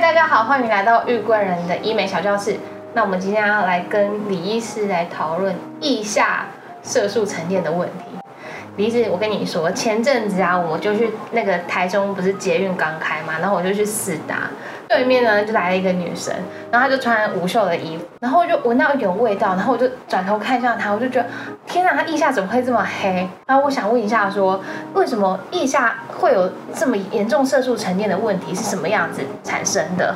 大家好欢迎来到玉贵人的医美小教室。那我们今天要来跟李医师来讨论腋下色素沉淀的问题。李子，我跟你说，前阵子啊，我就去那个台中，不是捷运刚开嘛，然后我就去四达，对面呢就来了一个女生，然后她就穿无袖的衣服，然后我就闻到一点味道，然后我就转头看向她，我就觉得天哪，她腋下怎么会这么黑？然后我想问一下，说为什么腋下会有这么严重色素沉淀的问题，是什么样子产生的？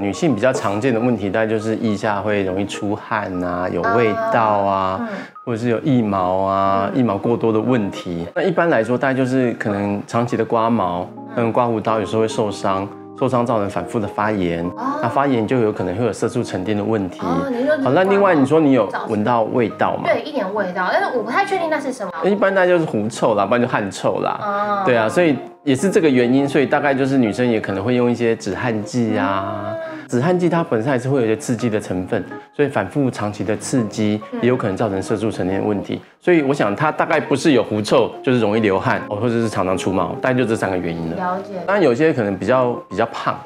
女性比较常见的问题，大概就是腋下会容易出汗啊，有味道啊，或者是有腋毛啊，腋毛过多的问题。那一般来说，大概就是可能长期的刮毛，跟刮胡刀有时候会受伤，受伤造成反复的发炎，那发炎就有可能会有色素沉淀的问题。好，那另外你说你有闻到味道吗？对，一点味道，但是我不太确定那是什么。一般大概就是狐臭啦，不然就汗臭啦。对啊，所以也是这个原因，所以大概就是女生也可能会用一些止汗剂啊。止汗剂它本身还是会有一些刺激的成分，所以反复长期的刺激也有可能造成色素沉淀问题。所以我想它大概不是有狐臭，就是容易流汗，哦或者是常常出毛，大概就这三个原因了。了解。当然有些可能比较比较胖，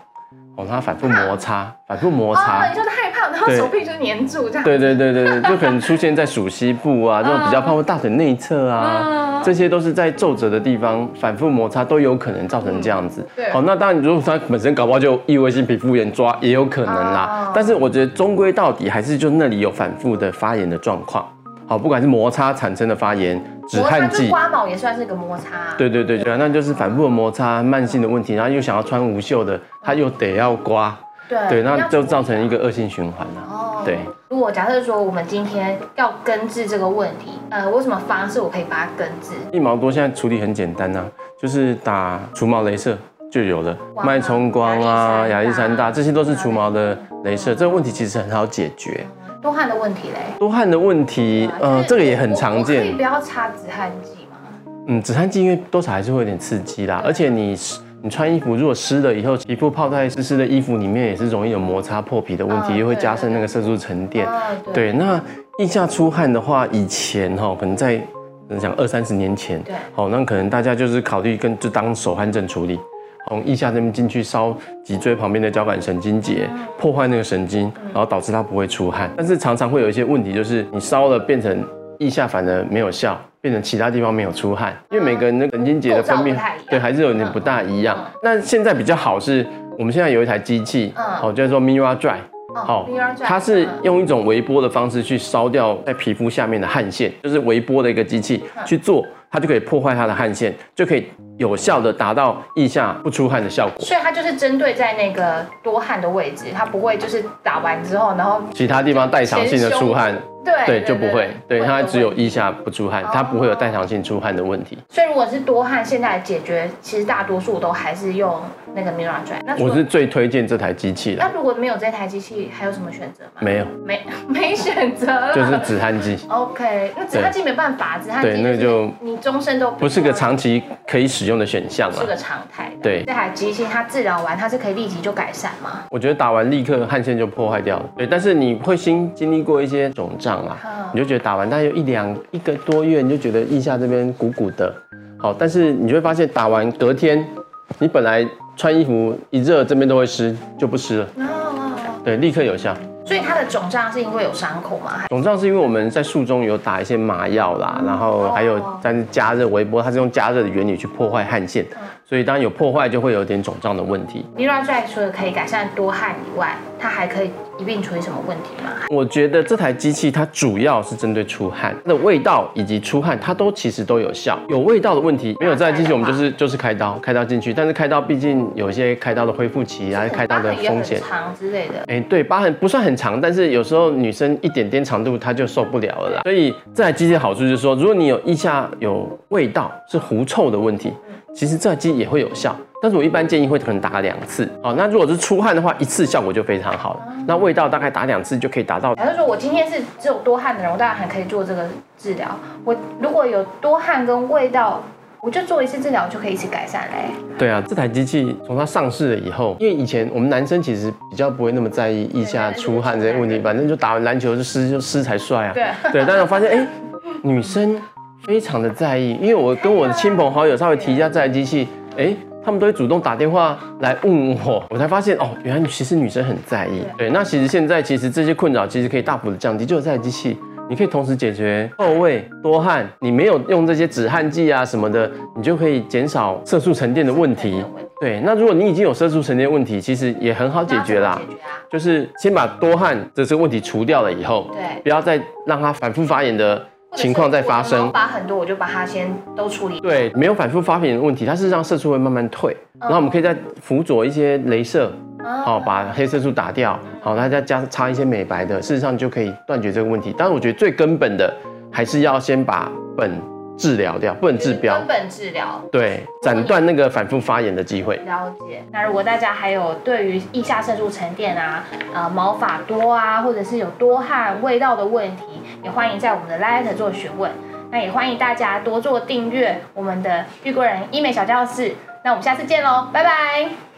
哦，它反复摩擦，反复摩擦。哦，你说太胖，然后手臂就黏住这样。对对对对对，就可能出现在属膝部啊，这种比较胖或大腿内侧啊。这些都是在皱褶的地方反复摩擦，都有可能造成这样子。对，好，那当然，如果它本身搞不好就异位性皮肤炎抓，也有可能啦。但是我觉得终归到底还是就那里有反复的发炎的状况。好，不管是摩擦产生的发炎，止汗剂、刮毛也算是个摩擦。对对对对，那就是反复的摩擦，慢性的问题，然后又想要穿无袖的，他又得要刮。对对，那就造成一个恶性循环了。哦，对。如果假设说我们今天要根治这个问题，呃，我什么方式我可以把它根治？一毛多现在处理很简单呐，就是打除毛镭射就有了，脉冲光啊、亚历山大，这些都是除毛的镭射。这个问题其实很好解决。多汗的问题嘞？多汗的问题，呃，这个也很常见。可以不要擦止汗剂吗？嗯，止汗剂因为多少还是会有点刺激啦，而且你。你穿衣服如果湿了以后，皮肤泡在湿湿的衣服里面，也是容易有摩擦破皮的问题，又会加深那个色素沉淀。对，那腋下出汗的话，以前哈可能在讲二三十年前，对，好，那可能大家就是考虑跟就当手汗症处理，从腋下这边进去烧脊椎旁边的交感神经节，破坏那个神经，然后导致它不会出汗。但是常常会有一些问题，就是你烧了变成腋下反而没有效。变成其他地方没有出汗，因为每个人的神经节的分泌对还是有点不大一样。那现在比较好是，我们现在有一台机器，好叫做 Mira Dry，好，它是用一种微波的方式去烧掉在皮肤下面的汗腺，就是微波的一个机器去做，它就可以破坏它的汗腺，就可以有效的达到腋下不出汗的效果。所以它就是针对在那个多汗的位置，它不会就是打完之后，然后其他地方代偿性的出汗。对对，就不会，对它只有腋下不出汗，它不会有代偿性出汗的问题。所以如果是多汗，现在解决其实大多数都还是用那个 Mira Dry。那我是最推荐这台机器的。那如果没有这台机器，还有什么选择吗？没有，没 没选择了，就是止汗剂。OK，那止汗剂没办法，止汗剂对，那就你终身都不是个长期可以使用的选项了，是个常态。对，这台机器它治疗完，它是可以立即就改善吗？我觉得打完立刻汗腺就破坏掉了。对，但是你会先经历过一些肿胀啊，你就觉得。打完大概有一两一个多月，你就觉得腋下这边鼓鼓的，好，但是你就会发现打完隔天，你本来穿衣服一热这边都会湿，就不湿了。哦，对，立刻有效。所以它的肿胀是因为有伤口吗？肿胀是因为我们在术中有打一些麻药啦，然后还有但是加热微波，它是用加热的原理去破坏汗腺，所以当有破坏就会有点肿胀的问题。Dry 除了可以改善多汗以外，它还可以。一并处理什么问题吗？我觉得这台机器它主要是针对出汗，那味道以及出汗它都其实都有效。有味道的问题没有这台机器，我们就是就是开刀开刀进去，但是开刀毕竟有一些开刀的恢复期啊，开刀的风险长之类的。哎，对，疤痕不算很长，但是有时候女生一点点长度她就受不了了啦。所以这台机器的好处就是说，如果你有腋下有味道是狐臭的问题，其实这台机也会有效。但是我一般建议会可能打两次哦。那如果是出汗的话，一次效果就非常好了。那味道大概打两次就可以达到。假如说我今天是只有多汗的人，我当然还可以做这个治疗。我如果有多汗跟味道，我就做一次治疗就可以一起改善嘞。对啊，这台机器从它上市了以后，因为以前我们男生其实比较不会那么在意腋下出汗这些问题，反正就打完篮球就湿就湿才帅啊。对对，但是我发现哎，女生非常的在意，因为我跟我的亲朋好友稍微提一下这台机器，哎。他们都会主动打电话来问我，我才发现哦，原来其实女生很在意。对，那其实现在其实这些困扰其实可以大幅的降低，就是这台机器。你可以同时解决臭味、多汗，你没有用这些止汗剂啊什么的，你就可以减少色素沉淀的问题。对，那如果你已经有色素沉淀问题，其实也很好解决啦。解决啊？就是先把多汗的这个问题除掉了以后，对不要再让它反复发炎的情况在发生或者是我的毛。发很多，我就把它先都处理。对，没有反复发炎的问题，它是让色素会慢慢退，然后我们可以再辅佐一些镭射，好、把黑色素打掉，好，大家加擦一些美白的，事实上就可以断绝这个问题。但是我觉得最根本的还是要先把本治疗掉，不能治标根，本治疗。对，斩断那个反复发炎的机会。了解。那如果大家还有对于腋下色素沉淀啊、呃毛发多啊，或者是有多汗、味道的问题，也欢迎在我们的 Light 做询问。那也欢迎大家多做订阅我们的玉贵人医美小教室。那我们下次见喽，拜拜。